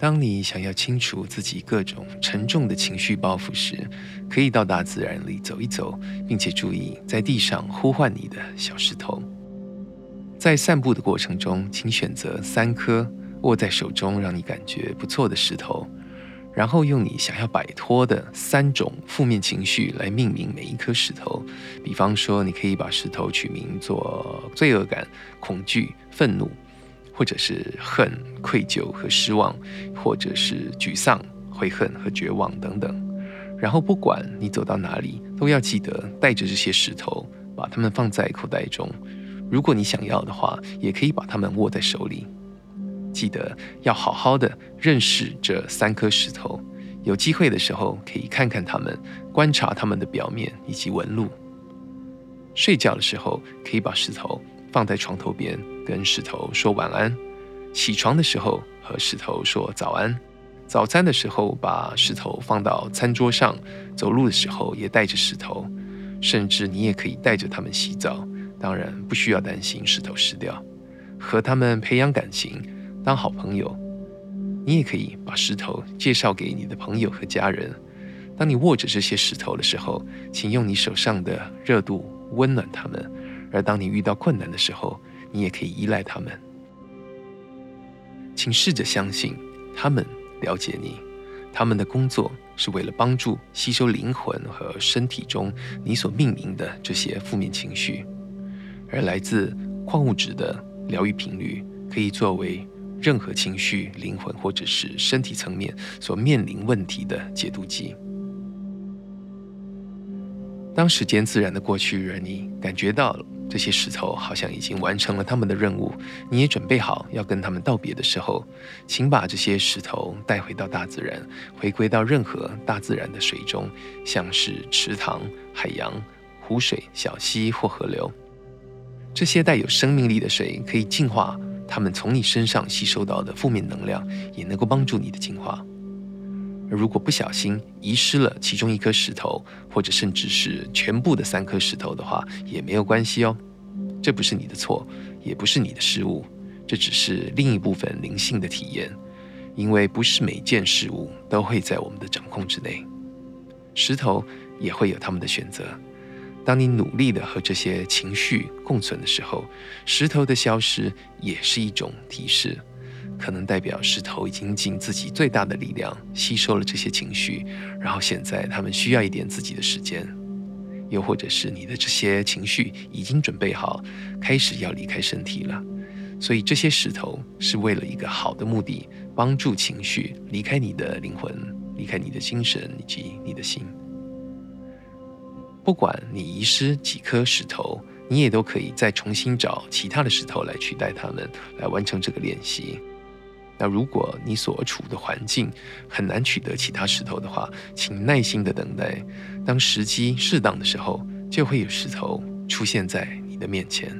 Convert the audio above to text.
当你想要清除自己各种沉重的情绪包袱时，可以到大自然里走一走，并且注意在地上呼唤你的小石头。在散步的过程中，请选择三颗握在手中让你感觉不错的石头，然后用你想要摆脱的三种负面情绪来命名每一颗石头。比方说，你可以把石头取名做罪恶感、恐惧、愤怒。或者是恨、愧疚和失望，或者是沮丧、悔恨和绝望等等。然后，不管你走到哪里，都要记得带着这些石头，把它们放在口袋中。如果你想要的话，也可以把它们握在手里。记得要好好的认识这三颗石头。有机会的时候，可以看看它们，观察它们的表面以及纹路。睡觉的时候，可以把石头放在床头边。跟石头说晚安，起床的时候和石头说早安，早餐的时候把石头放到餐桌上，走路的时候也带着石头，甚至你也可以带着它们洗澡，当然不需要担心石头湿掉。和他们培养感情，当好朋友，你也可以把石头介绍给你的朋友和家人。当你握着这些石头的时候，请用你手上的热度温暖它们，而当你遇到困难的时候，你也可以依赖他们，请试着相信他们了解你，他们的工作是为了帮助吸收灵魂和身体中你所命名的这些负面情绪，而来自矿物质的疗愈频率可以作为任何情绪、灵魂或者是身体层面所面临问题的解毒剂。当时间自然的过去，而你感觉到。这些石头好像已经完成了他们的任务，你也准备好要跟他们道别的时候，请把这些石头带回到大自然，回归到任何大自然的水中，像是池塘、海洋、湖水、小溪或河流。这些带有生命力的水可以净化它们从你身上吸收到的负面能量，也能够帮助你的净化。而如果不小心遗失了其中一颗石头，或者甚至是全部的三颗石头的话，也没有关系哦。这不是你的错，也不是你的失误，这只是另一部分灵性的体验。因为不是每件事物都会在我们的掌控之内，石头也会有他们的选择。当你努力的和这些情绪共存的时候，石头的消失也是一种提示。可能代表石头已经尽自己最大的力量吸收了这些情绪，然后现在他们需要一点自己的时间，又或者是你的这些情绪已经准备好开始要离开身体了，所以这些石头是为了一个好的目的，帮助情绪离开你的灵魂，离开你的精神以及你的心。不管你遗失几颗石头，你也都可以再重新找其他的石头来取代它们，来完成这个练习。那如果你所处的环境很难取得其他石头的话，请耐心的等待，当时机适当的时候，就会有石头出现在你的面前。